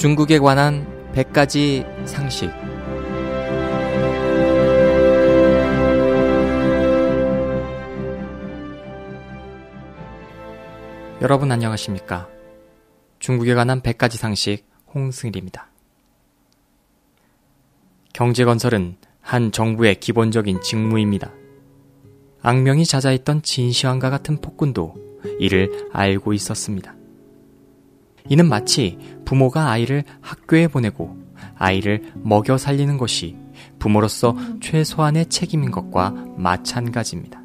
중국에 관한 100가지 상식. 여러분 안녕하십니까? 중국에 관한 100가지 상식 홍승일입니다. 경제 건설은 한 정부의 기본적인 직무입니다. 악명이 잦아있던 진시황과 같은 폭군도 이를 알고 있었습니다. 이는 마치 부모가 아이를 학교에 보내고 아이를 먹여 살리는 것이 부모로서 최소한의 책임인 것과 마찬가지입니다.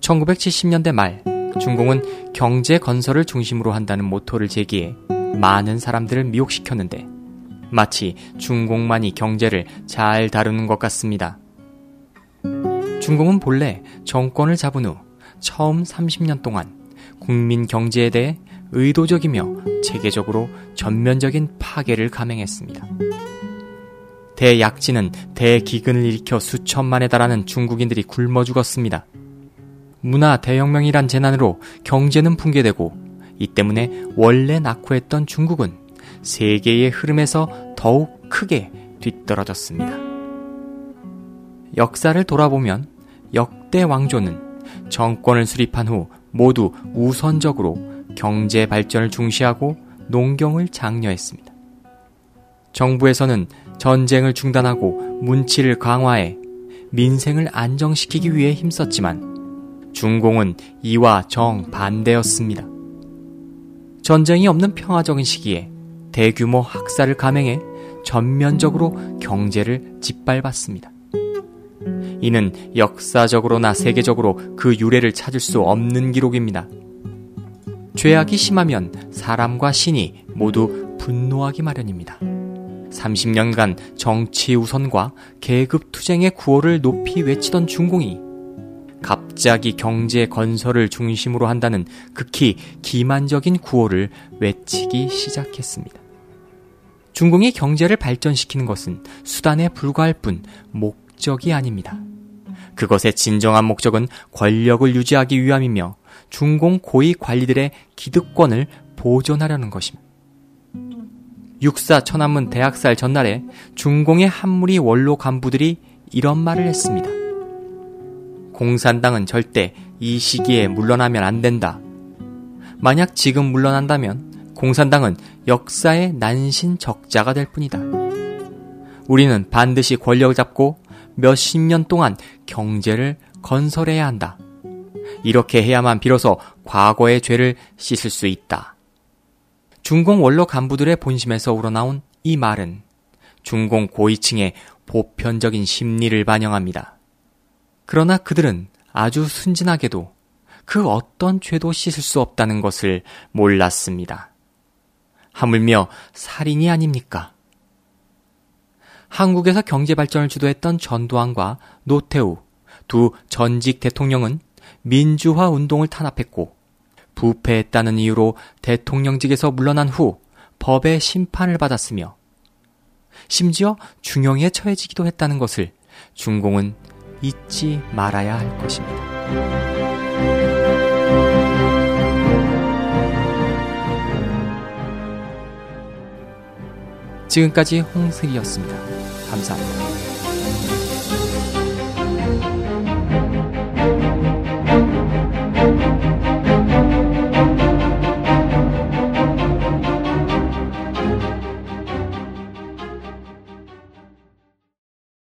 1970년대 말 중공은 경제 건설을 중심으로 한다는 모토를 제기해 많은 사람들을 미혹시켰는데 마치 중공만이 경제를 잘 다루는 것 같습니다. 중공은 본래 정권을 잡은 후 처음 30년 동안 국민 경제에 대해 의도적이며 체계적으로 전면적인 파괴를 감행했습니다. 대약진은 대기근을 일으켜 수천만에 달하는 중국인들이 굶어 죽었습니다. 문화 대혁명이란 재난으로 경제는 붕괴되고 이 때문에 원래 낙후했던 중국은 세계의 흐름에서 더욱 크게 뒤떨어졌습니다. 역사를 돌아보면 역대 왕조는 정권을 수립한 후 모두 우선적으로 경제 발전을 중시하고 농경을 장려했습니다. 정부에서는 전쟁을 중단하고 문치를 강화해 민생을 안정시키기 위해 힘썼지만 중공은 이와 정반대였습니다. 전쟁이 없는 평화적인 시기에 대규모 학살을 감행해 전면적으로 경제를 짓밟았습니다. 이는 역사적으로나 세계적으로 그 유래를 찾을 수 없는 기록입니다. 죄악이 심하면 사람과 신이 모두 분노하기 마련입니다. 30년간 정치 우선과 계급 투쟁의 구호를 높이 외치던 중공이 갑자기 경제 건설을 중심으로 한다는 극히 기만적인 구호를 외치기 시작했습니다. 중공이 경제를 발전시키는 것은 수단에 불과할 뿐 목 적이 아닙니다. 그것의 진정한 목적은 권력을 유지하기 위함이며 중공 고위 관리들의 기득권을 보존하려는 것입니다. 육사 천안문 대학살 전날에 중공의 한무리 원로 간부들이 이런 말을 했습니다. 공산당은 절대 이 시기에 물러나면 안 된다. 만약 지금 물러난다면 공산당은 역사의 난신 적자가 될 뿐이다. 우리는 반드시 권력을 잡고 몇십 년 동안 경제를 건설해야 한다. 이렇게 해야만 비로소 과거의 죄를 씻을 수 있다. 중공 원로 간부들의 본심에서 우러나온 이 말은 중공 고위층의 보편적인 심리를 반영합니다. 그러나 그들은 아주 순진하게도 그 어떤 죄도 씻을 수 없다는 것을 몰랐습니다. 하물며 살인이 아닙니까? 한국에서 경제 발전을 주도했던 전두환과 노태우 두 전직 대통령은 민주화 운동을 탄압했고 부패했다는 이유로 대통령직에서 물러난 후 법의 심판을 받았으며 심지어 중형에 처해지기도 했다는 것을 중공은 잊지 말아야 할 것입니다. 지금까지 홍슬이었습니다. 감사합니다.